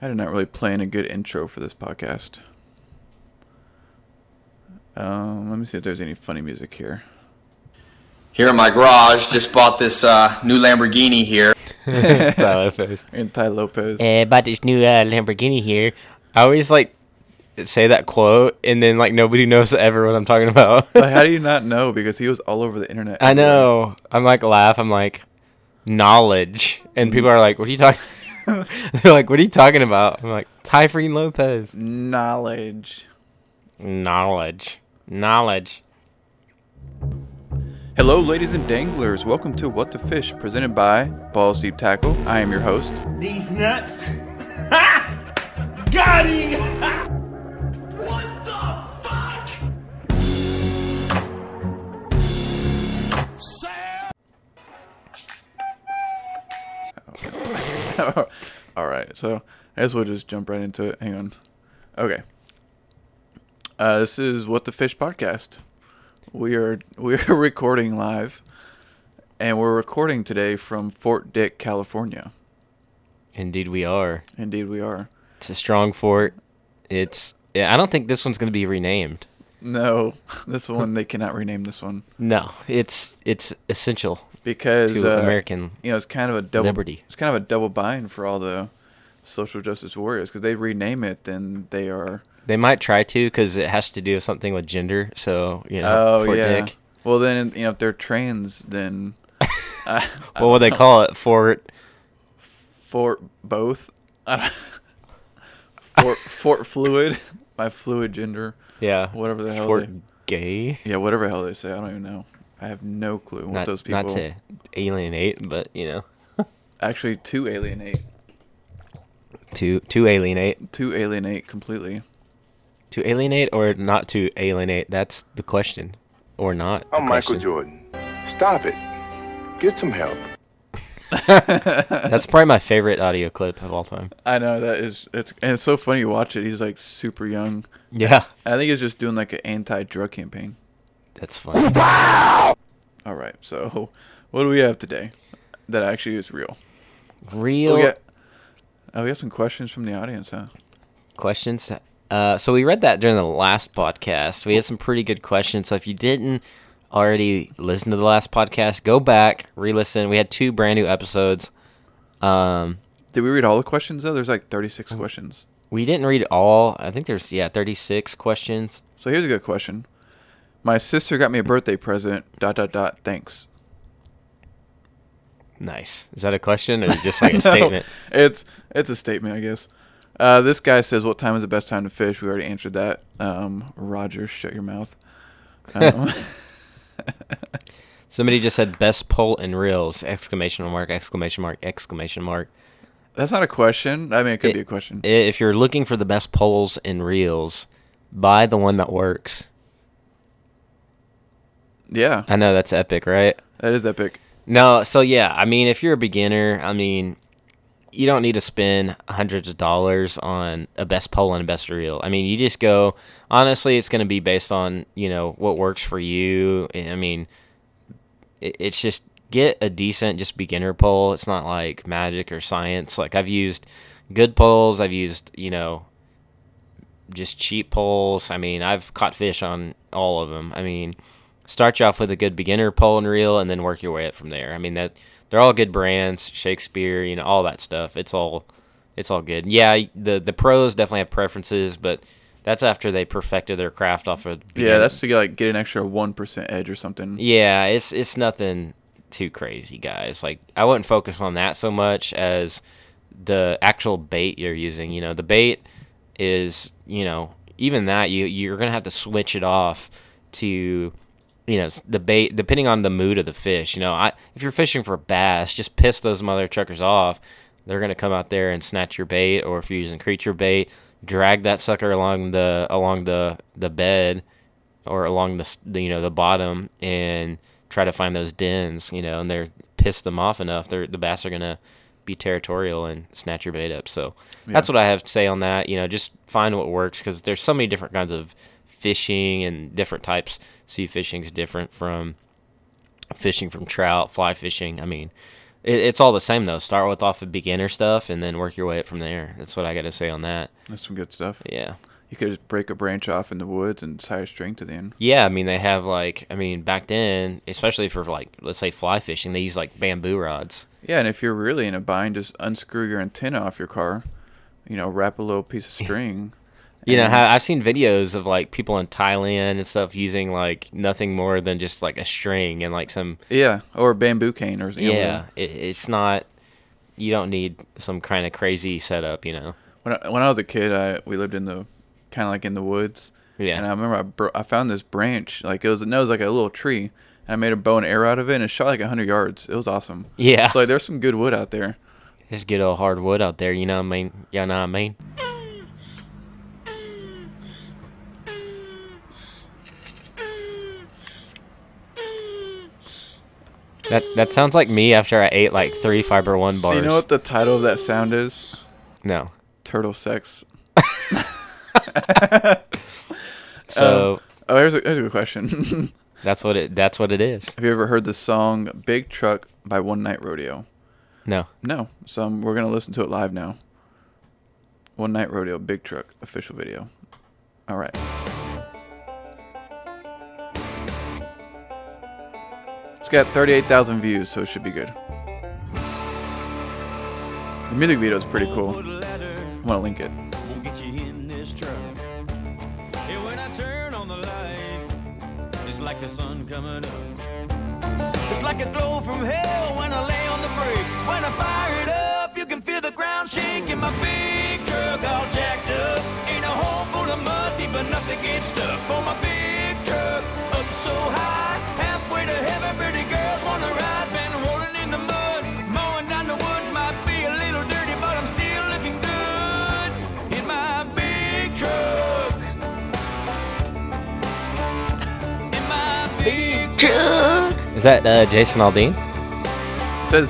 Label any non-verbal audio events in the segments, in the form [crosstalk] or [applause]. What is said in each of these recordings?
I did not really plan a good intro for this podcast. Um, let me see if there's any funny music here. Here in my garage, just bought this uh, new Lamborghini here. [laughs] Tai [laughs] Lopez. And Tai Lopez. Eh, about this new uh, Lamborghini here. I always like say that quote, and then like nobody knows ever what I'm talking about. like, how do [laughs] you not know? Because he was all over the internet. I know. I'm like laugh. I'm like knowledge, and people are like, "What are you talking?" [laughs] They're like, "What are you talking about?" I'm like, "Typhine Lopez." Knowledge. Knowledge. Knowledge. Hello, ladies and danglers. Welcome to What the Fish, presented by Balls Deep Tackle. I am your host. These nuts. Ha! [laughs] Got him! [laughs] [laughs] all right, so I guess we'll just jump right into it. Hang on. Okay. Uh, this is What the Fish podcast. We are [laughs] we are recording live, and we're recording today from Fort Dick, California. Indeed, we are. Indeed, we are. It's a strong fort. It's. Yeah, I don't think this one's gonna be renamed. No, [laughs] this one they cannot rename this one No, it's it's essential because uh, American. You know, it's kind of a double liberty. It's kind of a double bind for all the social justice warriors because they rename it and they are. They might try to because it has to do with something with gender. So you know, Oh Fort yeah. Dick. Well, then you know if they're trans, then [laughs] I What would they call it? Fort. Fort both. [laughs] Fort Fort fluid. [laughs] My fluid gender. Yeah. Whatever the hell Fort they- gay. Yeah, whatever the hell they say. I don't even know. I have no clue what Not those people. not to alienate, but you know, [laughs] Actually, to alienate. to to alienate, To alienate completely. to alienate or not to alienate. That's the question, or not. the I'm Michael question. Jordan. Stop it. Get some help. [laughs] [laughs] That's probably my favorite audio clip of all time. I know that is it's and it's so funny you watch it. He's like super young. Yeah, I think he's just doing like an anti-drug campaign. That's funny. Wow! All right, so what do we have today that actually is real? Real We got, oh, we got some questions from the audience, huh? questions. Uh, so we read that during the last podcast. We had some pretty good questions. So if you didn't already listen to the last podcast, go back, re-listen. We had two brand new episodes. Um, Did we read all the questions though? There's like 36 questions. we didn't read all. I think there's yeah 36 questions. So here's a good question. My sister got me a birthday present. Dot dot dot. Thanks. Nice. Is that a question or just [laughs] like a No, statement? It's it's a statement, I guess. Uh, this guy says, "What time is the best time to fish?" We already answered that. Um, Roger, shut your mouth. Um, [laughs] Somebody just said best pole and reels! Exclamation mark! Exclamation mark! Exclamation mark! that's not a question. I mean, it could It- be a question. If you're looking for the best poles and reels, buy the one that works. Yeah, I know that's epic, right? that is epic. No, so yeah, I mean, if you're a beginner, I mean, you don't need to spend hundreds of dollars on a best pole and a best reel. I mean, you just go. Honestly, it's going to be based on you know what works for you. I mean, it's just get a decent just beginner pole. It's not like magic or science. Like I've used good poles. I've used you know just cheap poles. I mean, I've caught fish on all of them. I mean, start you off with a good beginner pole and reel, and then work your way up from there. I mean that they're all good brands, Shakespeare, you know, all that stuff. It's all it's all good. Yeah, the the pros definitely have preferences, but that's after they perfected their craft off of Yeah, that's to get like get an extra one percent edge or something. yeah, it's it's nothing too crazy, guys. Like I wouldn't focus on that so much as the actual bait you're using. You know, the bait is, you know, even that you you're gonna have to switch it off to, you know, the bait depending on the mood of the fish. You know, I if you're fishing for bass, just piss those mother truckers off. They're gonna come out there and snatch your bait, or if you're using creature bait, drag that sucker along the along the the bed or along the, the you know the bottom and try to find those dens you know and they're piss them off enough they're the bass are gonna be territorial and snatch your bait up so that's what i have to say on that you know just find what works because there's so many different kinds of fishing and different types sea fishing is different from fishing from trout fly fishing i mean It, it's all the same though. Start with off of beginner stuff and then work your way up from there. That's what I got to say on that. That's some good stuff. Yeah. You could just break a branch off in the woods and tie a string to the end. Yeah, I mean they have like I mean back then, especially for like let's say fly fishing, they use like bamboo rods. Yeah, and if you're really in a bind, just unscrew your antenna off your car. You know, wrap a little piece of [laughs] string. You know how I've seen videos of like people in Thailand and stuff using like nothing more than just like a string and like some Yeah, or a bamboo cane or know, yeah. It, it's not you don't need some kind of crazy setup, you know. When I, when I was a kid, I we lived in the kind of like in the woods. Yeah. And I remember I, bro- I found this branch like it was no, it was like a little tree. And I made a bow and arrow out of it, and it shot like hundred yards. It was awesome. Yeah. So like, there's some good wood out there. Just get a hard wood out there, you know what I mean? You know what I mean? That that sounds like me after I ate like three fiber one bars. Do you know what the title of that sound is? no. Turtle sex. [laughs] [laughs] So Oh, here's a, here's a good question. [laughs] that's what it that's what it is. Have you ever heard the song "Big Truck" by One Night Rodeo? No. No. So um, we're gonna listen to it live now. One Night Rodeo, Big Truck official video. All right. It's got 38,000 views, so it should be good. The music video is pretty cool. I want to link it. It's like the sun coming up. It's like a glow from hell when I lay on the brake. When I fire it up, you can feel the ground shake in my big truck all jacked up. A hole full of mud, stuck. For my big truck up so high, Is that uh, Jason Aldean? It says,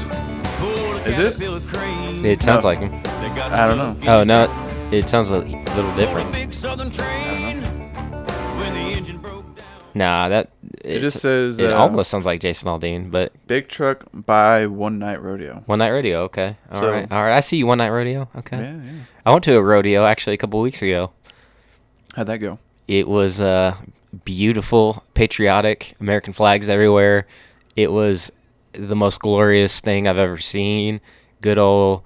Is it? It sounds No. like him. I don't know. Oh no, it sounds a little different. Nah, that It just says, it uh, almost sounds like Jason Aldean, but Big Truck by One Night Rodeo. One Night Rodeo. Okay, all right, So- all right. I see you. One Night Rodeo. Okay. Yeah, yeah. I went to a rodeo actually a couple weeks ago. How'd that go? It was uh, beautiful, patriotic, American flags everywhere. It was the most glorious thing I've ever seen. Good old,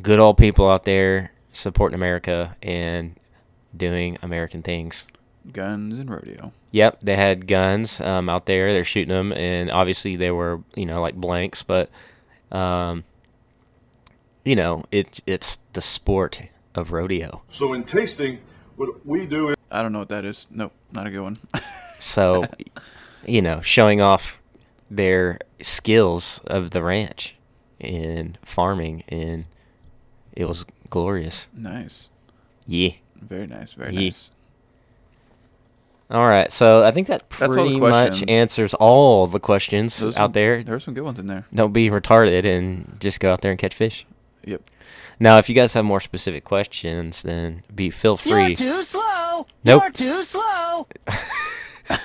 good old people out there supporting America and doing American things. Guns and rodeo. Yep, they had guns um, out there. They're shooting them, and obviously they were, you know, like blanks. But, um, you know, it's it's the sport of rodeo. So in tasting, what we do is I don't know what that is. Nope, not a good one. [laughs] So, you know, showing off their skills of the ranch and farming, and it was glorious. nice. Yeah. Very nice. Very Ye- nice. All right, so I think that That's all the pretty much answers all the questions Those out some- there. There are some good ones in there. Don't be retarded and just go out there and catch fish. Yep. Now, if you guys have more specific questions, then be feel free. You're too slow. Nope. You're too slow. [laughs]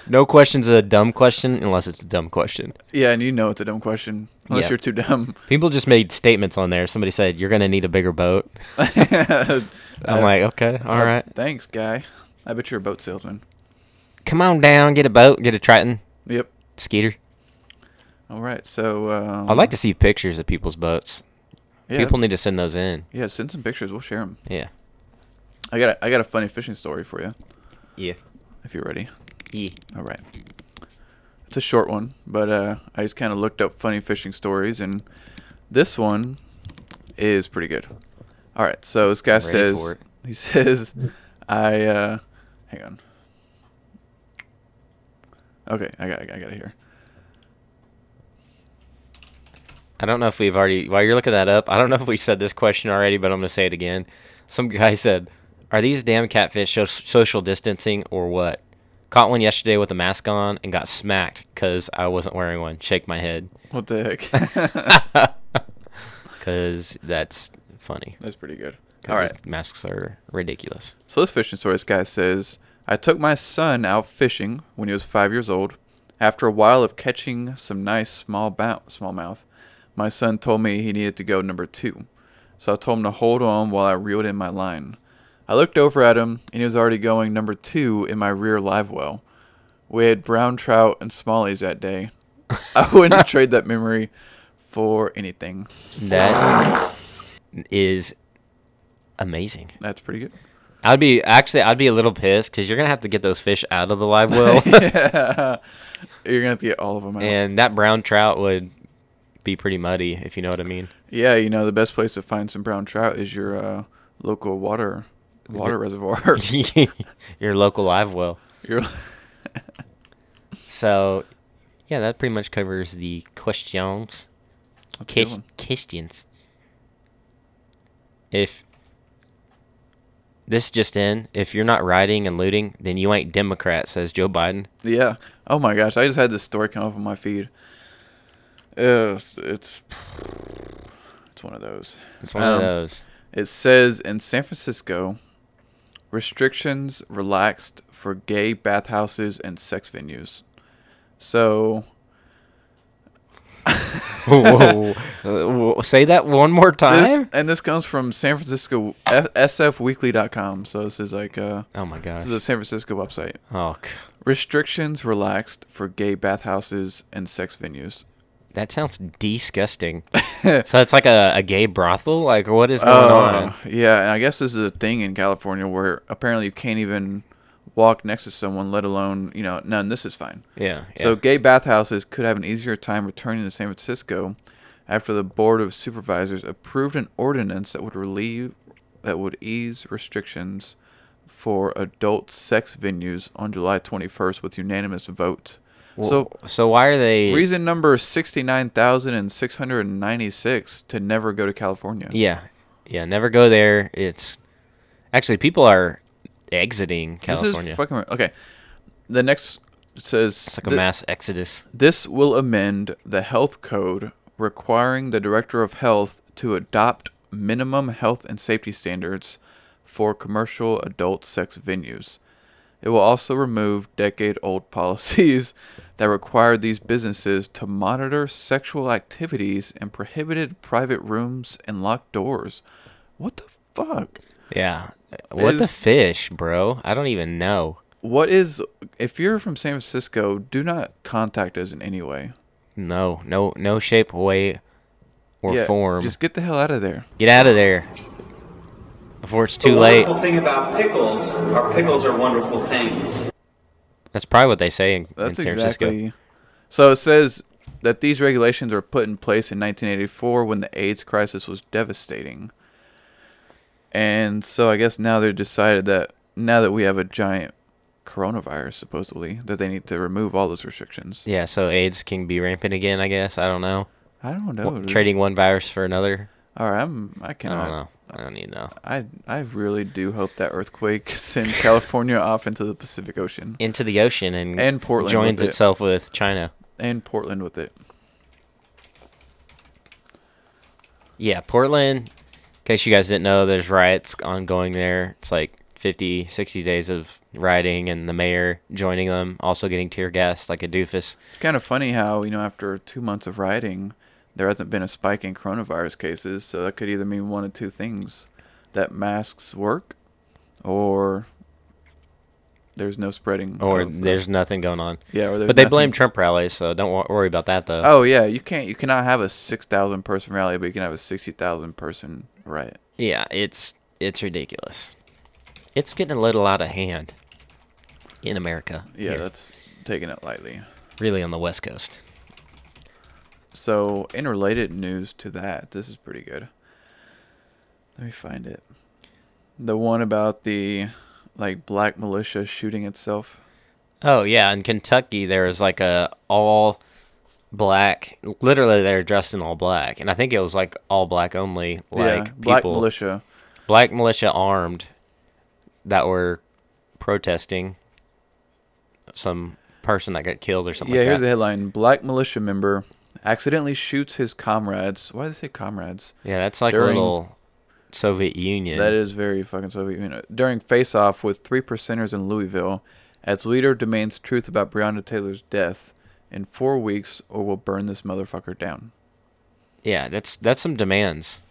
No question's a dumb question unless it's a dumb question. Yeah, and you know it's a dumb question. Unless Yeah. you're too dumb. [laughs] People just made statements on there. Somebody said you're gonna need a bigger boat. [laughs] I'm Uh, like, okay, all uh, right. Thanks, guy. I bet you're a boat salesman. Come on down, get a boat, get a Triton, Yep. Skeeter. All right. So um, I'd like to see pictures of people's boats. yeah, People need to send those in. Yeah, send some pictures. We'll share them. Yeah. I got a, I got a funny fishing story for you Yeah. if you're ready. Yeah. All right. It's a short one, but uh, I just kind of looked up funny fishing stories, and this one is pretty good. All right, so this guy says he [laughs] says, I uh, hang on. Okay, I got I got it here. I don't know if we've already. While you're looking that up, I don't know if we said this question already, but I'm gonna say it again. Some guy [laughs] said, "Are these damn catfish so- social distancing or what?" Caught one yesterday with a mask on and got smacked because I wasn't wearing one. Shake my head What the heck? [laughs] [laughs] because that's funny. That's pretty good. All right. masks are ridiculous. So this fishing story, this guy says, I took my son out fishing when he was five years old. After a while of catching some nice small bou- smallmouth, My son told me he needed to go number two. So I told him to hold on while I reeled in my line. I looked over at him, and he was already going number two in my rear live well. We had brown trout and smallies that day. I [laughs] wouldn't trade that memory for anything. That is amazing. That's pretty good. I'd be actually I'd be a little pissed because you're gonna have to get those fish out of the live well, [laughs] yeah. You're gonna have to get all of them out. and that brown trout would be pretty muddy if you know what I mean. yeah, you know the best place to find some brown trout is your uh, local water water reservoir. [laughs] Your local live well. your, [laughs] So, yeah, that pretty much covers the questions. That's a good Ques- one. questions. If this just in, if you're not rioting and looting, then you ain't Democrat, says Joe Biden. Yeah. Oh my gosh, I just had this story come up on my feed. It's it's, it's one of those. It's one Um, of those. It says in San Francisco, restrictions relaxed for gay bathhouses and sex venues. So [laughs] Whoa, whoa. [laughs] Say that one more this, time. and this comes from San Francisco F- sfweekly.com. So this is like uh Oh my gosh. this is a San Francisco website. Oh, c- Restrictions relaxed for gay bathhouses and sex venues. that sounds disgusting. [laughs] so it's like a, a gay brothel? Like, what is going Oh, on? Yeah, and I guess this is a thing in California where apparently you can't even walk next to someone, let alone, you know, none. This is fine. Yeah. yeah. So gay bathhouses could have an easier time returning to San Francisco after the Board of Supervisors approved an ordinance that would relieve that would ease restrictions for adult sex venues on July 21st with unanimous vote. so so why are they? reason number 69,696 to never go to California. Yeah, yeah. Never go there. It's actually people are exiting California. This is fucking okay. The next says it's like a "Th- mass exodus. This will amend the health code requiring the director of health to adopt minimum health and safety standards for commercial adult sex venues. It will also remove decade old [laughs] policies that required these businesses to monitor sexual activities in prohibited private rooms and locked doors. What the fuck? Yeah. What the fish, bro? I don't even know. What is if you're from San Francisco, do not contact us in any way. No, no, no shape, way, or Yeah, form. Just get the hell out of there. Get out of there before it's too the late. wonderful thing about pickles are pickles are wonderful things. That's probably what they say in, in That's San Francisco. exactly. So it says that these regulations were put in place in 1984 when the AIDS crisis was devastating. And so I guess now they've decided that now that we have a giant coronavirus, supposedly, that they need to remove all those restrictions. Yeah, so AIDS can be rampant again. I guess I don't know. I don't know. What, trading one virus for another. All right, I'm. I I don't know. I don't need to know. I I really do hope that earthquake [laughs] sends California off into the Pacific Ocean Into the ocean and and Portland joins with it. itself with China. and Portland with it. Yeah, Portland. In case you guys didn't know, there's riots ongoing there. It's like 50, 60 days of rioting, and the mayor joining them, also getting tear gassed like a doofus. It's kind of funny how you know after two months of rioting, there hasn't been a spike in coronavirus cases. So that could either mean one of two things: that masks work, or there's no spreading. Or the- there's nothing going on. yeah, or But they nothing- blame Trump rallies, so don't wor- worry about that though. Oh yeah, you can't. You cannot have a six thousand person rally, but you can have a sixty thousand person riot. Yeah, it's it's ridiculous. It's getting a little out of hand in America. Yeah, here, that's taking it lightly. really on the West Coast. So, in related news to that, this is pretty good. Let me find it. The one about the like black militia shooting itself. Oh yeah, in Kentucky there was like a all black. Literally, they're dressed in all black, and I think it was like all black only. Like yeah, black people, militia. black militia armed that were protesting some person that got killed or something. Yeah, like here's the headline: Black militia member accidentally shoots his comrades. Why do they say comrades? Yeah, that's like during- a little Soviet Union. That is very fucking Soviet Union. During face-off with three percenters in Louisville, as leader demands truth about Breonna Taylor's death in four weeks, or we'll burn this motherfucker down. Yeah, that's that's some demands.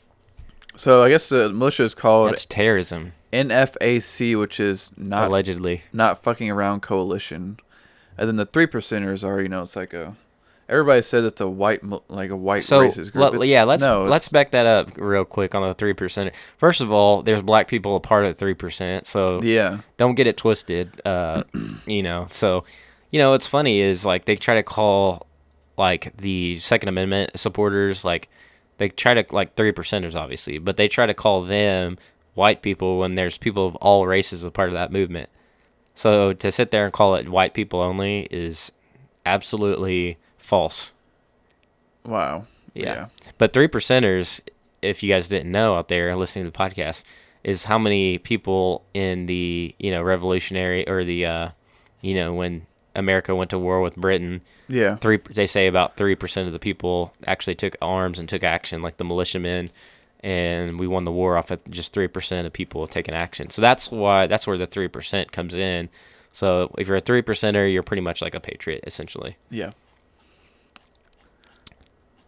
So I guess the militia is called That's terrorism, NFAC, which is not allegedly. not fucking around coalition, and then the three percenters are you know it's like a everybody says it's a white like a white So racist group. It's- yeah, let's no, let's back that up real quick on the three percent. First of all, there's black people a part of three percent, so yeah don't get it twisted. Uh, [clears throat] you know, so you know what's funny is like they try to call like the Second Amendment supporters like they try to like three percenters obviously, but they try to call them white people when there's people of all races a part of that movement. So to sit there and call it white people only is absolutely false. wow Yeah. But three percenters, if you guys didn't know out there listening to the podcast, is how many people in the you know revolutionary or the uh, you know when America went to war with Britain. yeah Three, they say about three percent of the people actually took arms and took action, like the militiamen, and we won the war off of just three percent of people taking action. So that's why that's where the three percent comes in. So if you're a three percenter, you're pretty much like a patriot, essentially. yeah.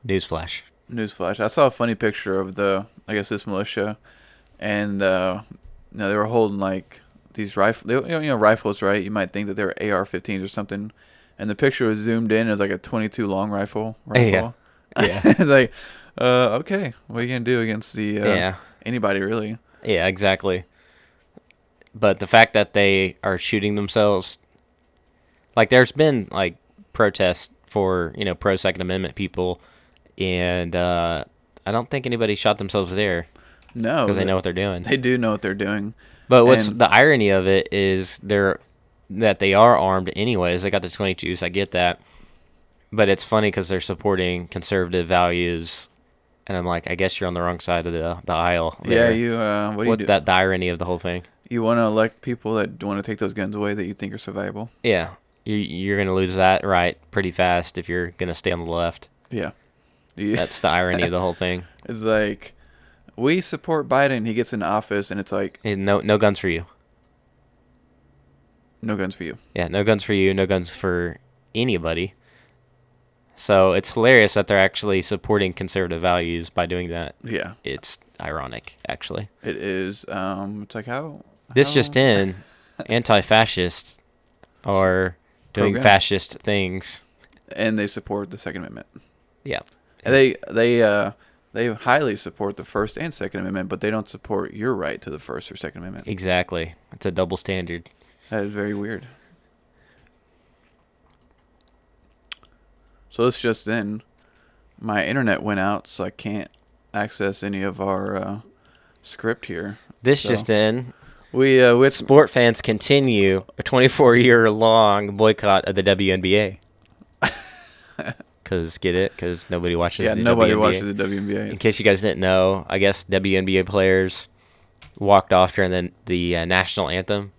Newsflash. Newsflash! I saw a funny picture of the I guess this militia, and uh, you know, they were holding like these rifle, you, know, rifles, right? You might think that they're AR-15s or something, and the picture was zoomed in. It was like a 22 long rifle. Yeah. Yeah. [laughs] [laughs] it's like, uh, okay, what are you gonna do against the uh, Yeah. anybody really? Yeah, exactly. But the fact that they are shooting themselves, like there's been like protests for you know pro Second Amendment people, and uh, I don't think anybody shot themselves there No, because they know what they're doing. they do know what they're doing. But what's and- the irony of it is they're that they are armed anyways. They got the 22s. I get that, but it's funny because they're supporting conservative values, and I'm like, I guess you're on the wrong side of the the aisle. Yeah, you. Uh, what do you What do? that the irony of the whole thing. You want to elect people that want to take those guns away that you think are so valuable. Yeah, you, you're gonna lose that right pretty fast if you're gonna stay on the left. Yeah. You- That's the irony of the whole thing. [laughs] It's like we support Biden. He gets in office, and it's like Eh, No, no guns for you. no guns for you. Yeah, no guns for you. No guns for anybody. So it's hilarious that they're actually supporting conservative values by doing that. Yeah, It's ironic, actually. it is. Um, it's like how This how- just in: [laughs] anti-fascists are doing Program. fascist things. and they support the Second Amendment. Yeah, And they they uh they highly support the First and Second Amendment, but they don't support your right to the First or Second Amendment. exactly. It's a double standard. That is very weird. So this just in, my internet went out, so I can't access any of our uh, script here. This So- just in: We uh, with sport fans continue a 24 year long boycott of the WNBA. [laughs] Cause get it? Cause nobody watches. yeah, the nobody WNBA. watches the WNBA. In case you guys didn't know, I guess WNBA players walked off during the the uh, national anthem,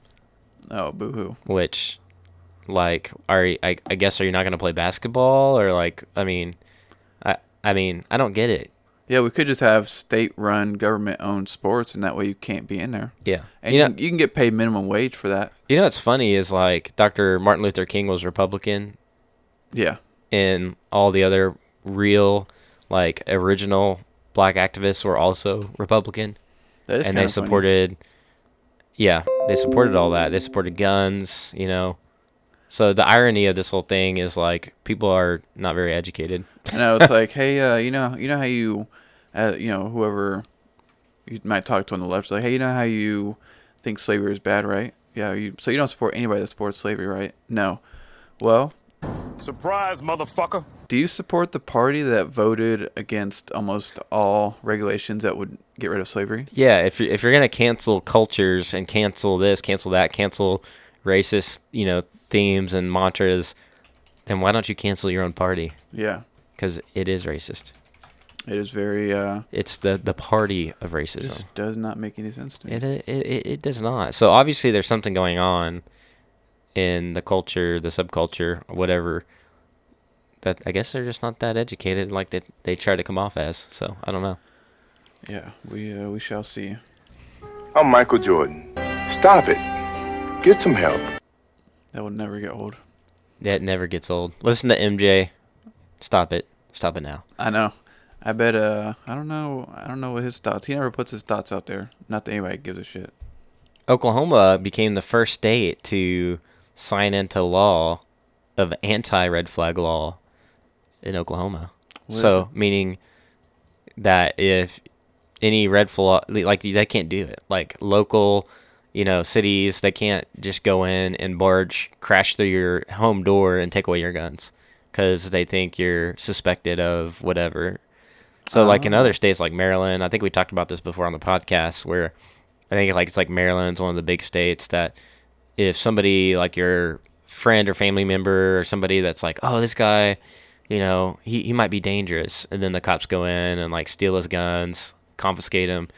Oh, boo hoo. which, like, are I, I guess are you not gonna play basketball or like? I mean, I I mean I don't get it. Yeah, we could just have state-run, government-owned sports, and that way you can't be in there. Yeah, And you you, know you can get paid minimum wage for that. you know what's funny is like Dr. Martin Luther King was Republican, Yeah, and all the other real like original black activists were also Republican. that is and they kinda funny. supported yeah they supported all that they supported guns you know so the irony of this whole thing is like people are not very educated And I was [laughs] like, hey, uh, you know, you know how you, uh, you know, whoever you might talk to on the left, like, hey, you know how you think slavery is bad, right? Yeah, you. So you don't support anybody that supports slavery, right? No. Well, Surprise, motherfucker. do you support the party that voted against almost all regulations that would get rid of slavery? yeah if you're, if you're gonna cancel cultures and cancel this cancel that cancel racist you know themes and mantras then why don't you cancel your own party Yeah, because it is racist it is very. uh it's the the party of racism Just does not make any sense to me. It, it it it does not. So obviously there's something going on in the culture, the subculture, whatever. That I guess they're just not that educated like they they try to come off as. So I don't know. Yeah, we uh, we shall see. I'm Michael Jordan. Stop it. Get some help. That will never get old. That never gets old. Listen to MJ. Stop it. Stop it now. I know. I bet. Uh, I don't know. I don't know what his thoughts. He never puts his thoughts out there. Not that anybody gives a shit. Oklahoma became the first state to sign into law of anti-red flag law in Oklahoma. What so meaning that if any red flag like they can't do it. Like local, you know, cities they can't just go in and barge crash through your home door and take away your guns cuz they think you're suspected of whatever. So like in Oh. other states like Maryland, I think we talked about this before on the podcast where I think like it's like Maryland's one of the big states that if somebody like your friend or family member or somebody that's like, oh, this guy, you know, he, he might be dangerous, and then the cops go in and like steal his guns, confiscate him,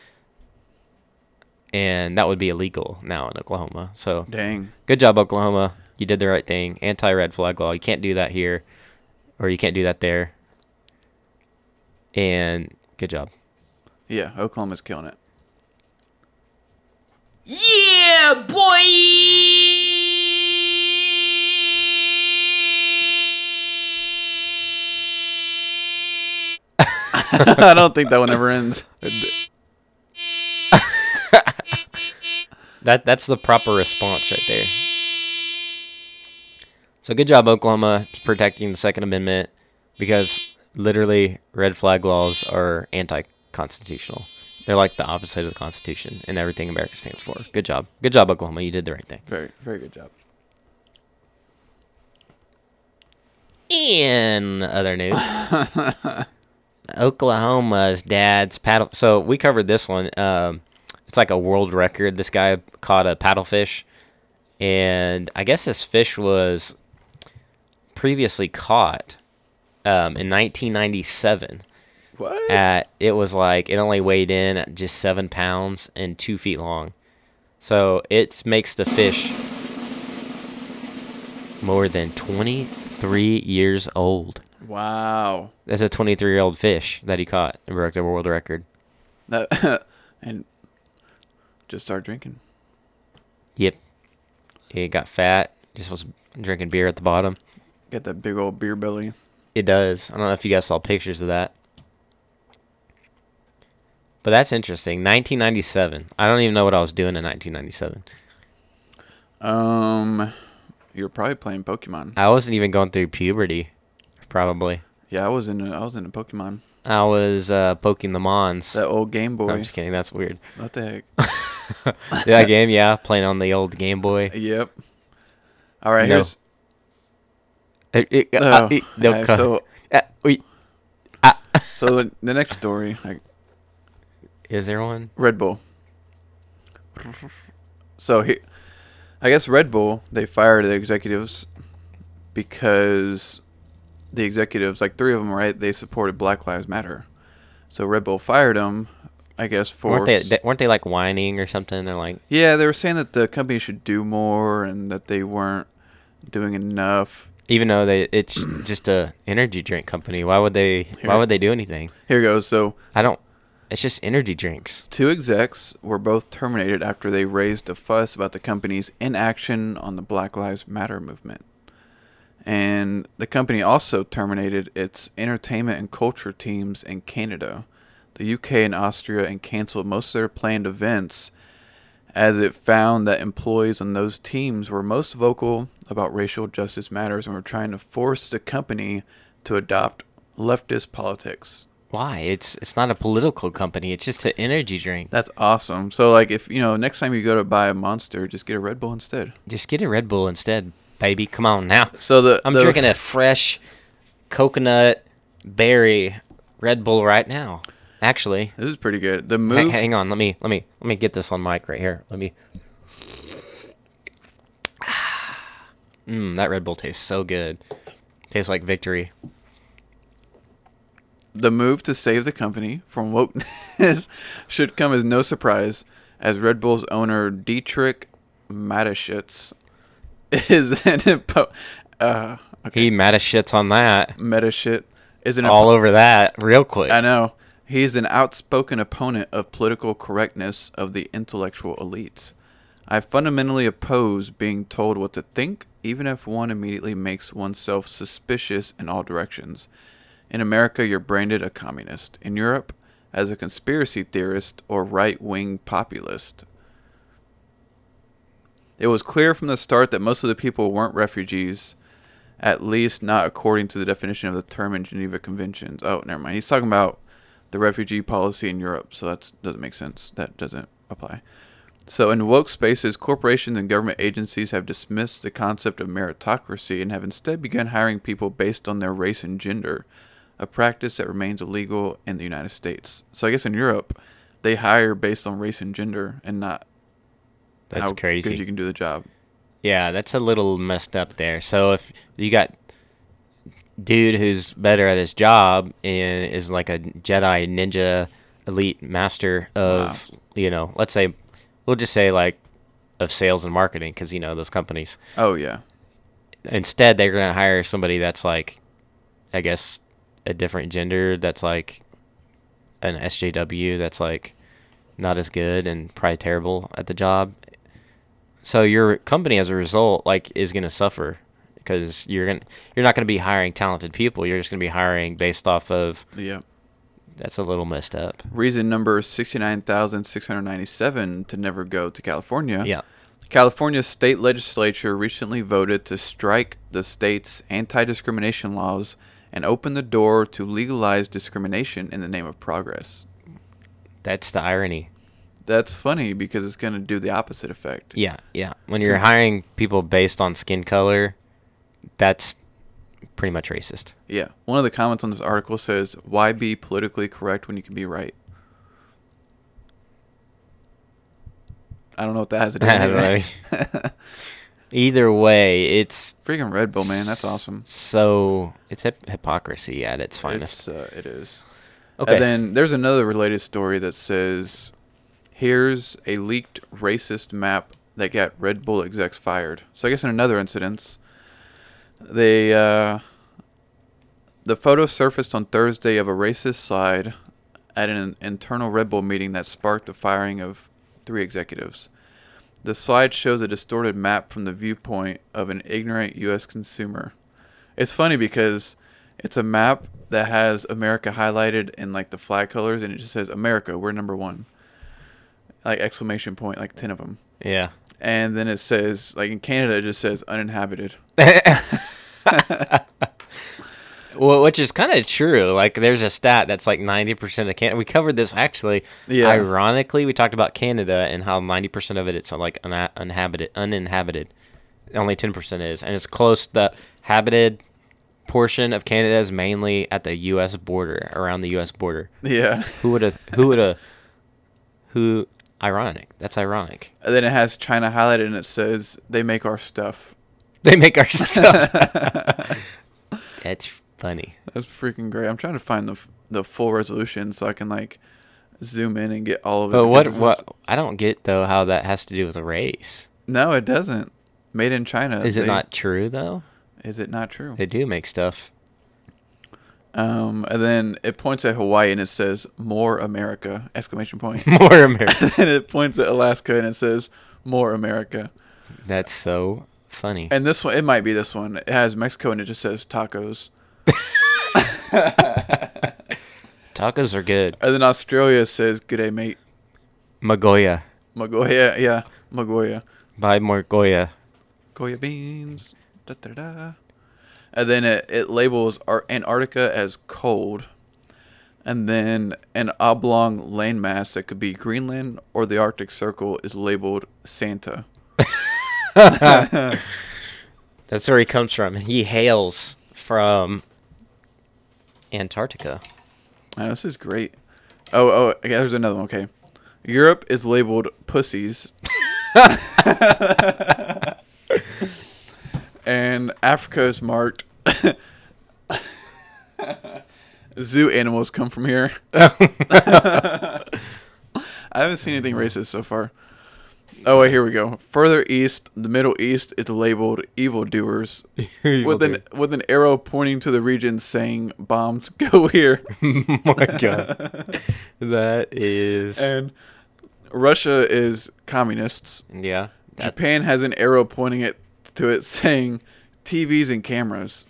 and that would be illegal now in Oklahoma. So Dang. good job, Oklahoma. You did the right thing. Anti red flag law. You can't do that here, or you can't do that there. And good job. Yeah, Oklahoma's killing it. Yeah, boy! I don't think that one ever ends. [laughs] That that's the proper response right there. So good job, Oklahoma, protecting the Second Amendment, because literally red flag laws are anti-constitutional. They're like the opposite of the Constitution and everything America stands for. Good job, good job, Oklahoma. You did the right thing. Very, very good job. In other news, [laughs] Oklahoma's dad's paddle. So we covered this one. Um, it's like a world record. This guy caught a paddlefish, and I guess this fish was previously caught um, in 1997. What? At it was like it only weighed in at just seven pounds and two feet long. So it makes the fish more than 23 years old. wow. That's a 23 year old fish that he caught and broke the world record. That [laughs] and just start drinking. Yep. He got fat. Just was drinking beer at the bottom. Get that big old beer belly. It does. I don't know if you guys saw pictures of that. But that's interesting. 1997. I don't even know what I was doing in 1997. Um, you're probably playing Pokemon. I wasn't even going through puberty, probably. Yeah, I was in. I was in a Pokemon. I was uh, poking the Mons. That old Game No, Boy. I'm just kidding. That's weird. what the heck? [laughs] that game, yeah, playing on the old Game Boy. [laughs] yep. All right. No. Here's. It- it- Oh, uh, it- no, yeah, so- [laughs] uh, we- So the- the next story, like is there one? Red Bull. So he, I guess Red Bull they fired the executives because the executives, like three of them, right? They supported Black Lives Matter. So Red Bull fired them, I guess for Weren't they, they? Weren't they like whining or something? They're like, yeah, they were saying that the company should do more and that they weren't doing enough. even though they, it's just a energy drink company. Why would they? Why would they do anything? Here goes. So I don't. It's just energy drinks. Two execs were both terminated after they raised a fuss about the company's inaction on the Black Lives Matter movement. And the company also terminated its entertainment and culture teams in Canada, the UK, and Austria, and canceled most of their planned events as it found that employees on those teams were most vocal about racial justice matters and were trying to force the company to adopt leftist politics. Why? It's it's not a political company. It's just an energy drink. That's awesome. So like if you know next time you go to buy a monster, just get a Red Bull instead. Just get a Red Bull instead, baby. Come on now. So the I'm the- drinking a fresh coconut berry Red Bull right now. Actually, This is pretty good. The move hang on. Let me let me let me get this on mic right here. Let me. Mmm, [sighs] that Red Bull tastes so good. Tastes like victory. The move to save the company from wokeness [laughs] should come as no surprise as Red Bull's owner Dietrich Mateschitz [laughs] is an impo- uh okay He shits on that. Metashit is an All over that real quick. I know. He's an outspoken opponent of political correctness of the intellectual elites. I fundamentally oppose being told what to think, even if one immediately makes oneself suspicious in all directions. In America, you're branded a communist. In Europe, as a conspiracy theorist or right wing populist. It was clear from the start that most of the people weren't refugees, at least not according to the definition of the term in Geneva Conventions. Oh, never mind. He's talking about the refugee policy in Europe, so that doesn't make sense. That doesn't apply. So, in woke spaces, corporations and government agencies have dismissed the concept of meritocracy and have instead begun hiring people based on their race and gender, a practice that remains illegal in the United States. So, I guess in Europe, they hire based on race and gender and not That's how crazy. good you can do the job. Yeah, that's a little messed up there. So if you got dude who's better at his job and is like a Jedi ninja elite master of, you know, let's say we'll just say like of sales and marketing cuz you know those companies. Oh, yeah. Instead, they're going to hire somebody that's like I guess a different gender that's like an SJW that's like not as good and probably terrible at the job. So your company, as a result, like is going to suffer because you're going you're not going to be hiring talented people. You're just going to be hiring based off of Yeah. that's a little messed up. Reason number 69,697 to never go to California. Yeah. California's state legislature recently voted to strike the state's anti discrimination laws and open the door to legalize discrimination in the name of progress. That's the irony. That's funny because it's going to do the opposite effect. Yeah, yeah. When So- you're hiring people based on skin color, that's pretty much racist. Yeah. One of the comments on this article says, Why be politically correct when you can be right? I don't know what that has to do with [laughs] anything. [laughs] Either way, it's Freaking Red Bull, man. That's awesome. So it's hip- hypocrisy at its finest. It's, uh, it is. Okay. And then there's another related story that says, "Here's a leaked racist map that got Red Bull execs fired." So I guess in another incident, they uh, the photo surfaced on Thursday of a racist slide at an internal Red Bull meeting that sparked the firing of three executives. The slide shows a distorted map from the viewpoint of an ignorant U.S. consumer. It's funny because it's a map that has America highlighted in like the flag colors, and it just says America, we're number one, like exclamation point, like ten of them. Yeah. And then it says like in Canada, it just says uninhabited. [laughs] [laughs] Well, which is kind of true. Like, there's a stat that's like 90% of Canada. We covered this actually. Yeah. Ironically, we talked about Canada and how 90% of it it's like una- uninhabited. Uninhabited. Only 10% is, and it's close. The habited portion of Canada is mainly at the U.S. border, around the U.S. border. Yeah. Who would have? Who would have? Who? Ironic. That's ironic. And then it has China highlighted, and it says they make our stuff. They make our [laughs] stuff. [laughs] That's funny. That's freaking great. I'm trying to find the f- the full resolution so I can like zoom in and get all of it. But what? What? I don't get though how that has to do with a race. No, it doesn't. Made in China. Is it They- not true though? Is it not true? They do make stuff. Um, and then it points at Hawaii and it says "More America!" exclamation point. [laughs] More America. [laughs] and it points at Alaska and it says "More America." That's so funny. And this one, it might be this one. It has Mexico and it just says tacos. [laughs] Tacos are good. And then Australia says "Good day, mate." Magoya. Magoya, yeah, Magoya. Buy more Goya. Goya beans. Da, da, da. And then it, it labels Antarctica as cold. And then an oblong landmass that could be Greenland or the Arctic Circle is labeled Santa. [laughs] That's where he comes from. He hails from Antarctica. Oh, this is great. Oh, oh, okay, there's another one. Okay. Europe is labeled pussies. [laughs] and Africa is marked. [laughs] Zoo animals come from here. [laughs] I haven't seen anything racist so far. Oh, wait, here we go. Further east, the Middle East is labeled evildoers [laughs] with an with an arrow pointing to the region saying bombs [laughs] go here. [laughs] my god. That is and Russia is communists. Yeah. that's- Japan has an arrow pointing it to it saying TVs and cameras.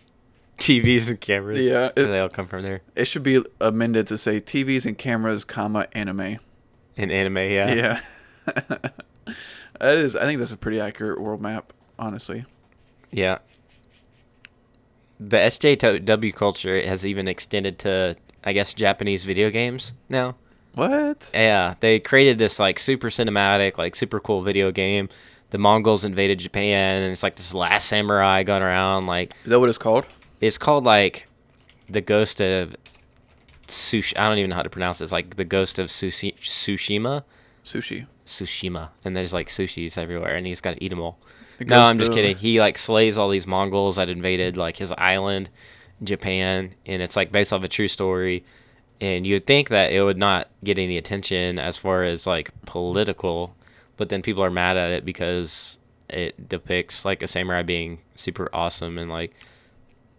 TVs and cameras. Yeah, it- they all come from there. It should be amended to say TVs and cameras, comma anime. In anime, yeah. Yeah. That is. I think that's a pretty accurate world map. Honestly. Yeah. The SJW culture has even extended to, I guess, Japanese video games now. What? Yeah, they created this like super cinematic, like super cool video game. The Mongols invaded Japan, and it's like this last samurai going around. Like Is that what it's called? it's called like the Ghost of Sushi. I don't even know how to pronounce it. It's like the Ghost of Sushi- Tsushima. Sushi. Tsushima, and there's like sushis everywhere, and he's got to eat them all. No, I'm just kidding. He like slays all these Mongols that invaded like his island, Japan, and it's like based off a true story. And you'd think that it would not get any attention as far as like political, but then people are mad at it because it depicts like a samurai being super awesome and like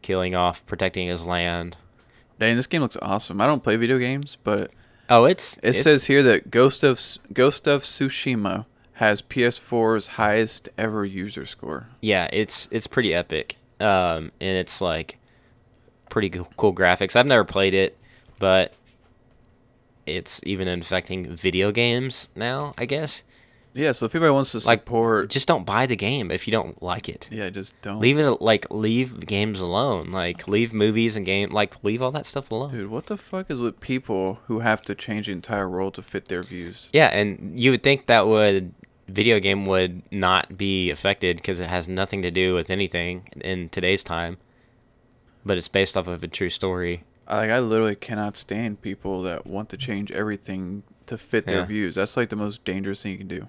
killing off, protecting his land. Dang, this game looks awesome. I don't play video games, but Oh, it's it it's- says here that Ghost of Ghost of Tsushima has PS4's highest ever user score. yeah, it's it's pretty epic. Um, and it's like pretty cool, cool graphics. I've never played it, but it's even infecting video games now. I guess. Yeah, so if anybody wants to Like, support, Just don't buy the game if you don't like it. yeah, just don't. Leave it like leave games alone. Like leave movies and game like leave all that stuff alone. Dude, what the fuck is with people who have to change the entire world to fit their views? Yeah, and you would think that would video game would not be affected because it has nothing to do with anything in today's time. But it's based off of a true story. Like, I literally cannot stand people that want to change everything to fit their Yeah. views. That's like the most dangerous thing you can do.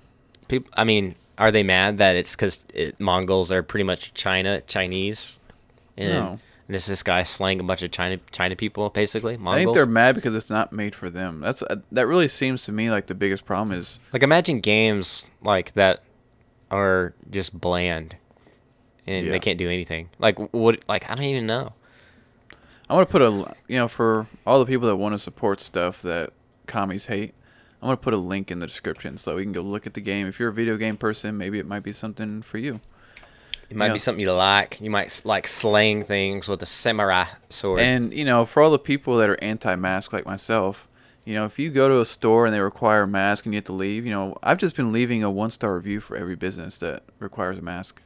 People, I mean, are they mad that it's because it, Mongols are pretty much China Chinese, and, No. and it's this guy slaying a bunch of China China people basically Mongols? I think they're mad because it's not made for them. That's uh, that really seems to me like the biggest problem is like imagine games like that are just bland, and Yeah. they can't do anything. Like what? Like I don't even know. I want to put a you know for all the people that want to support stuff that commies hate. I'm gonna put a link in the description so we can go look at the game. If you're a video game person, maybe it might be something for you. It might Yeah. be something you like. You might like slaying things with a samurai sword. And you know, for all the people that are anti-mask like myself, you know, if you go to a store and they require a mask and you have to leave, you know, I've just been leaving a one-star review for every business that requires a mask.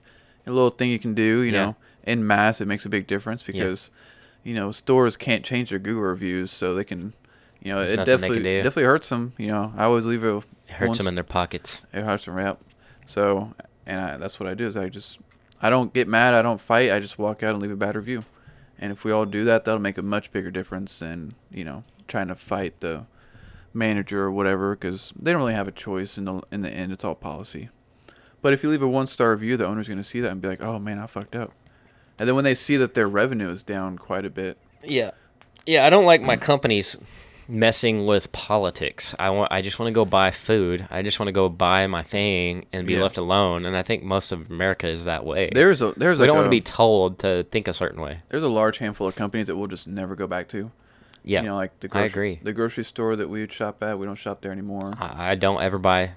A little thing you can do, you Yeah. know, in mass it makes a big difference because, you know, stores can't change their Google reviews, so they can, you know, There's it definitely definitely hurts them. You know, I always leave a it hurts one- them in their pockets. it hurts them, yep. So, and I, that's what I do is I just, I don't get mad, I don't fight, I just walk out and leave a bad review. And if we all do that, that'll make a much bigger difference than you know trying to fight the manager or whatever, because they don't really have a choice in the in the end. It's all policy. But if you leave a one star review, the owner's gonna see that and be like, "Oh man, I fucked up." And then when they see that their revenue is down quite a bit, Yeah, yeah. I don't like my companies messing with politics. I want. I just want to go buy food. I just want to go buy my thing and be Yeah. left alone. And I think most of America is that way. there's a there's we like don't want to be told to think a certain way. there's a large handful of companies that we'll just never go back to. Yeah, You know, like the grocery, I agree. The grocery store that we would shop at, we don't shop there anymore. I, I don't ever buy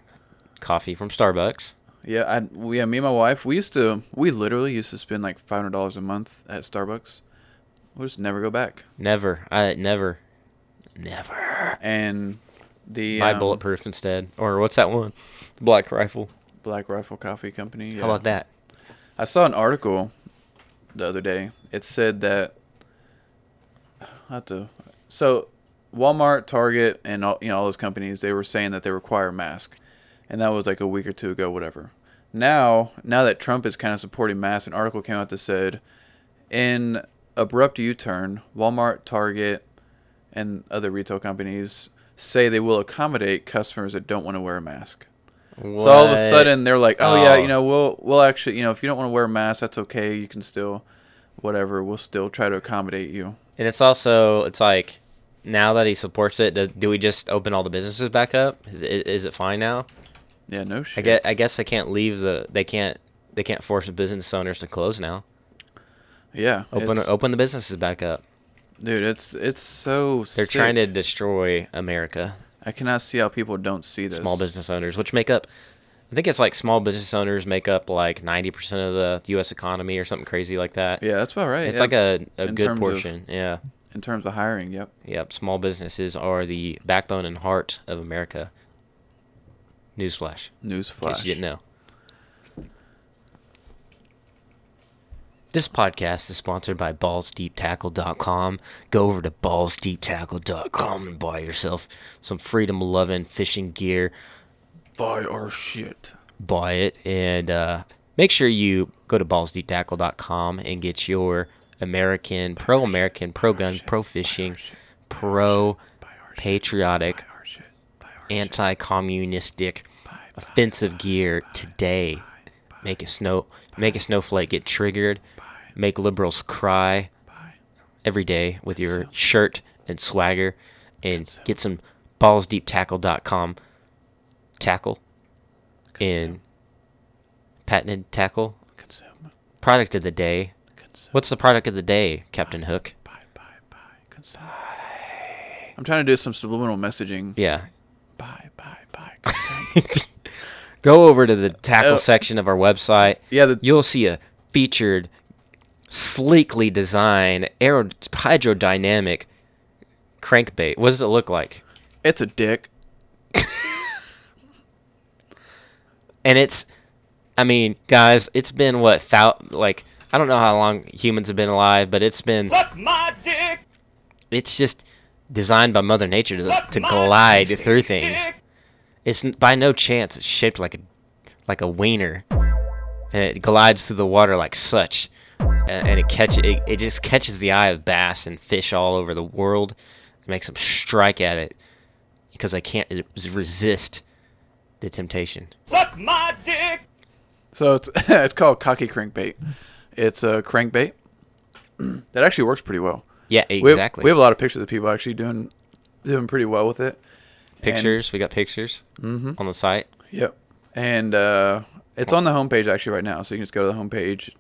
coffee from Starbucks. Yeah, I yeah, me and my wife, we used to we literally used to spend like five hundred dollars a month at Starbucks. We'll just never go back. Never. I never. Never. And the Buy um, bulletproof instead. Or what's that one? Black Rifle. Black Rifle Coffee Company. Yeah. How about that? I saw an article the other day. It said that I have to so Walmart, Target, and all you know all those companies they were saying that they require a mask, and that was like a week or two ago, whatever. Now, now that Trump is kind of supporting masks, an article came out that said, in abrupt U-turn, Walmart, Target, and other retail companies say they will accommodate customers that don't want to wear a mask. So all of a sudden they're like, oh, yeah, Oh. you know, we'll we'll actually, you know, if you don't want to wear a mask, that's okay. You can still, whatever. We'll still try to accommodate you. And it's also it's like now that he supports it, do, do we just open all the businesses back up? Is it, is it fine now? Yeah, no I shit. get I guess they can't leave the they can't they can't force the business owners to close now. Yeah, Open open the businesses back up. Dude. It's it's so. They're sick. trying to destroy America. I cannot see how people don't see this. Small business owners, which make up I think it's like small business owners make up like 90% of the U.S. economy or something crazy like that. Yeah, that's about right. It's yeah. like a, a In good terms of- portion. yeah. in terms of hiring. Yep. Yep. Small businesses are the backbone and heart of America. Newsflash. Newsflash. In case you didn't know. This podcast is sponsored by ballsdeeptackle.com. Go over to ballsdeeptackle.com and buy yourself some freedom loving fishing gear. Buy our shit. Buy it and uh, make sure you go to ballsdeeptackle.com and get your American, pro American, pro gun, pro fishing, pro patriotic, Our shit. Buy our anti communistic offensive gear today. Make a snow make a snowflake get triggered. Make liberals cry every day with your shirt and swagger and get some ballsdeeptackle.com tackle in patented tackle consume. product of the day. Consume. What's the product of the day, Captain Hook? Buy, buy. Consume. I'm trying to do some subliminal messaging. Yeah. Buy, buy. Consume. Go over to the tackle Oh. section of our website. Yeah, the- you'll see a featured, sleekly designed, aero hydrodynamic crankbait. What does it look like? it's a dick. And it's, I mean, guys, it's been what thou like I don't know how long humans have been alive, but it's been Suck my dick. it's just designed by Mother Nature to, Suck to glide dick, through things. dick. It's by no chance it's shaped like a like a wiener, and it glides through the water like such, and, and it catch it, it just catches the eye of bass and fish all over the world. It makes them strike at it because they can't resist the temptation. Suck my dick. So it's [laughs] it's called cocky crankbait. It's a crankbait [clears throat] that actually works pretty well. Yeah, We have- exactly. We have, a lot of pictures of people actually doing doing pretty well with it. pictures. we got pictures on the site. Yep. And uh, it's on the homepage actually right now, so you can just go to the homepage.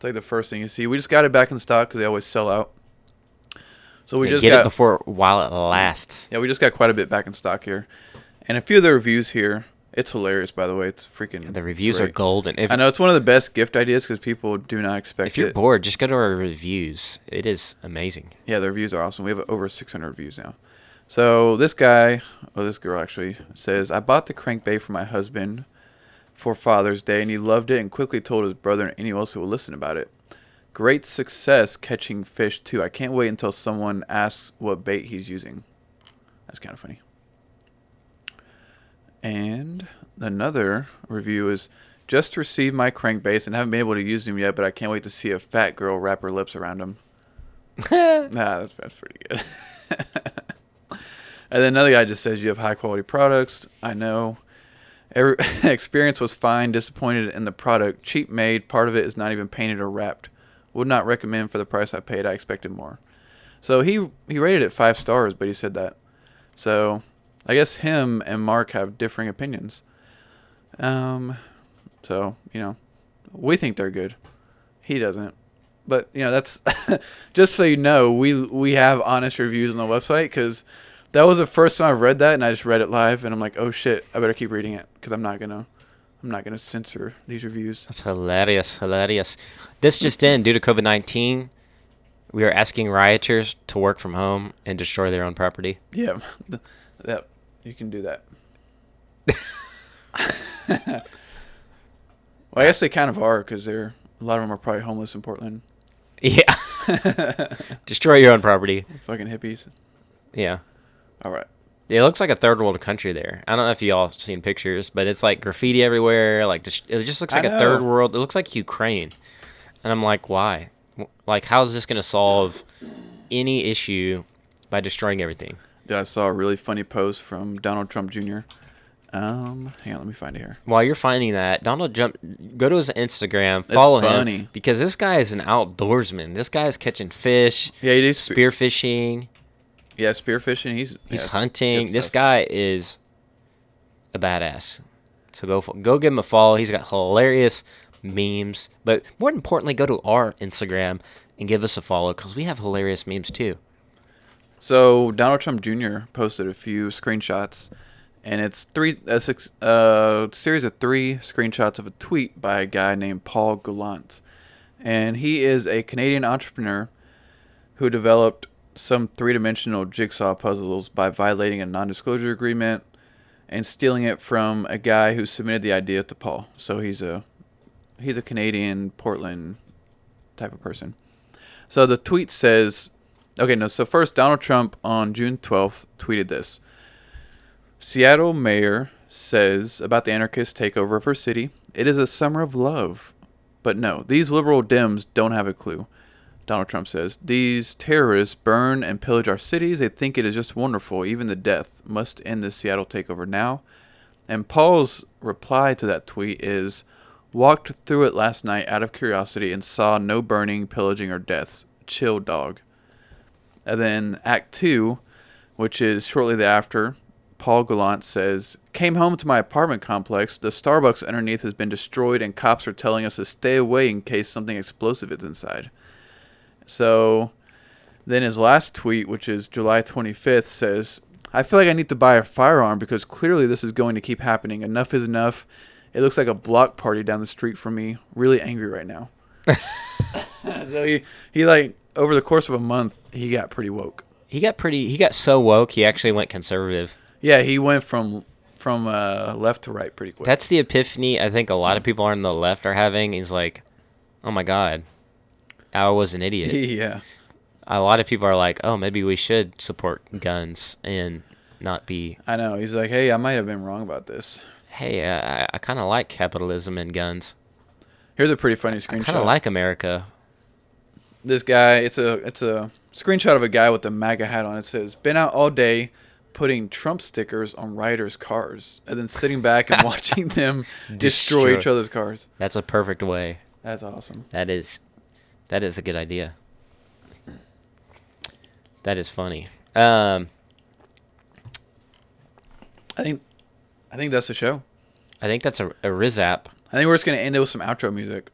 It's like the first thing you see. We just got it back in stock because they always sell out. So we Yeah, just get got it before while it lasts. yeah, we just got quite a bit back in stock here, and a few of the reviews here. It's hilarious, by the way. It's freaking. The reviews are golden. If, I know it's one of the best gift ideas because people do not expect if you're it. bored, just go to our reviews. It is amazing. Yeah, the reviews are awesome. We have over 600 reviews now. So this guy, or this girl actually, says, I bought the crankbait for my husband for Father's Day, and he loved it and quickly told his brother and anyone else who will listen about it. Great success catching fish, too. I can't wait until someone asks what bait he's using. That's kind of funny. And another review is, just received my crankbaits and haven't been able to use them yet, but I can't wait to see a fat girl wrap her lips around them. [laughs] Nah, that's, that's pretty good. [laughs] and then another guy just says you have high quality products. I know. Every, [laughs] experience was fine. Disappointed in the product. Cheap made. Part of it is not even painted or wrapped. Would not recommend for the price I paid. I expected more. So he he rated it five stars, but he said that. So I guess him and Mark have differing opinions. Um, so you know, we think they're good. He doesn't. But you know that's [laughs] just so you know we we have honest reviews on the website because that was the first time I read that and I just read it live and I'm like oh shit I better keep reading it because I'm not gonna I'm not gonna censor these reviews. That's hilarious, hilarious. This just in, due to COVID 19, we are asking rioters to work from home and destroy their own property. Yeah, [laughs] that you can do that. [laughs] well, I guess they kind of are because they're a lot of them are probably homeless in Portland. Yeah. [laughs] destroy your own property. Fucking hippies. Yeah. All right. It looks like a third world country there. I don't know if you all seen pictures, but it's like graffiti everywhere. Like just, it just looks like a third world. It looks like Ukraine, and I'm like, why? Like, how is this going to solve any issue by destroying everything? Dude, I saw a really funny post from Donald Trump Jr. Um, hang on, let me find it here. While you're finding that, Donald Trump, go to his Instagram, follow funny. him because this guy is an outdoorsman. This guy is catching fish, Yeah, he did spe- spearfishing. Yeah, spearfishing. He's He's yeah, hunting. This guy is a badass. So go go give him a follow. He's got hilarious memes, but more importantly, go to our Instagram and give us a follow because we have hilarious memes too. So Donald Trump Jr. posted a few screenshots, and it's three a six, uh, series of three screenshots of a tweet by a guy named Paul Gallant, and he is a Canadian entrepreneur who developed some three-dimensional jigsaw puzzles by violating a non-disclosure agreement and stealing it from a guy who submitted the idea to Paul. So he's a he's a Canadian Portland type of person. So the tweet says, okay, no. So first, Donald Trump on June twelfth tweeted this. Seattle mayor says about the anarchist takeover of her city, it is a summer of love. But no, these liberal Dems don't have a clue. Donald Trump says, These terrorists burn and pillage our cities. They think it is just wonderful. Even the death must end this Seattle takeover now. And Paul's reply to that tweet is, Walked through it last night out of curiosity and saw no burning, pillaging, or deaths. Chill, dog. And then Act 2, which is shortly thereafter, Paul Gallant says, Came home to my apartment complex. The Starbucks underneath has been destroyed, and cops are telling us to stay away in case something explosive is inside. So then his last tweet, which is July 25th, says, I feel like I need to buy a firearm because clearly this is going to keep happening. Enough is enough. It looks like a block party down the street from me. Really angry right now. [laughs] so he, he like over the course of a month he got pretty woke. He got pretty. He got so woke. He actually went conservative. Yeah, he went from from uh, left to right pretty quick. That's the epiphany I think a lot of people on the left are having. He's like, oh my god, I was an idiot. [laughs] yeah. A lot of people are like, oh, maybe we should support guns and not be. I know. He's like, hey, I might have been wrong about this. Hey, uh, I, I kind of like capitalism and guns. Here's a pretty funny screenshot. I kind of like America. this guy. It's a it's a screenshot of a guy with a MAGA hat on. It says, "Been out all day." Putting Trump stickers on riders' cars and then sitting back and [laughs] watching them destroy Destroy. each other's cars. That's a perfect way. That's awesome. That is, that is a good idea. That is funny. Um, I think, I think that's the show. I think that's a, a Rizap. I think we're just gonna end it with some outro music.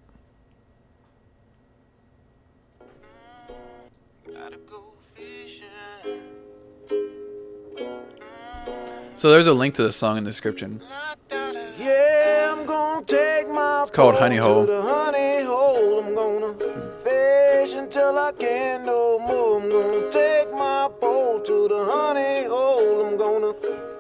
So there's a link to the song in the description. Yeah, I'm gonna take my It's called Honey Hole. To the honey hole. I can no more. I'm gonna take my pole to the honey hole. I'm gonna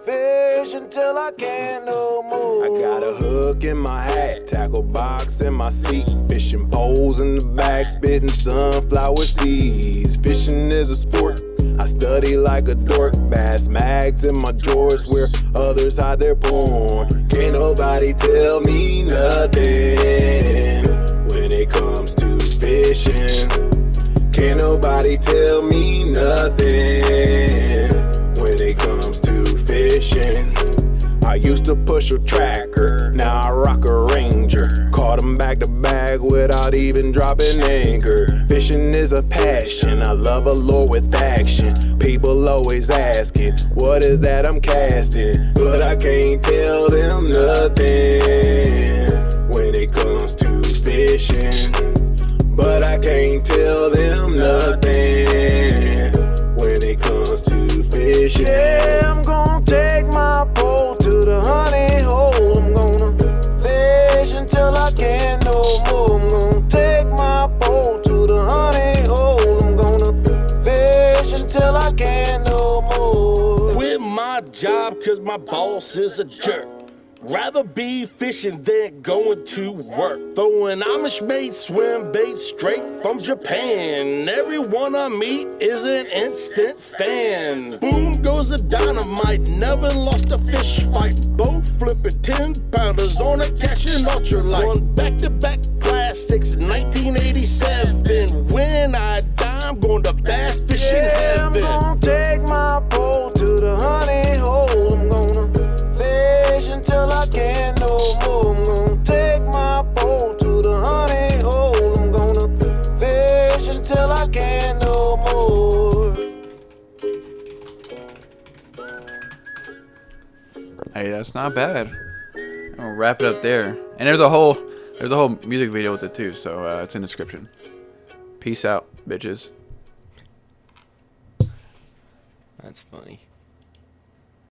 fish until I can no more. I got a hook in my hat, tackle box in my seat, fishing poles in the back, spitting sunflower seeds. Fishing is a sport. I study like a dork, bass mags in my drawers where others hide their porn. Can't nobody tell me nothing when it comes to fishing. Can't nobody tell me nothing when it comes to fishing. I used to push a tracker, now I rock a ranger. Caught 'em back to back without even dropping anchor. Fishing is a passion, I love a lure with action. People always asking, what is that I'm casting? But I can't tell them nothing I can't tell them nothing when it comes to fishing. Yeah, I'm gonna take my pole to the honey hole. I'm gonna fish until I can no more. I'm gonna take my pole to the honey hole. I'm gonna fish until I can no more. Quit my job cause my boss is a jerk. Rather be fishing than going to work. Throwing Amish made swim bait straight from Japan. Everyone I meet is an instant fan. Boom goes the dynamite, never lost a fish fight. Boat flipping 10 pounders on a catching ultralight. One back to back classics, 1987. When I die, I'm going to bass fishing Yeah, heaven. Not bad. I'll wrap it up there. And there's a whole there's a whole music video with it too, so uh, it's in the description. Peace out, bitches. That's funny.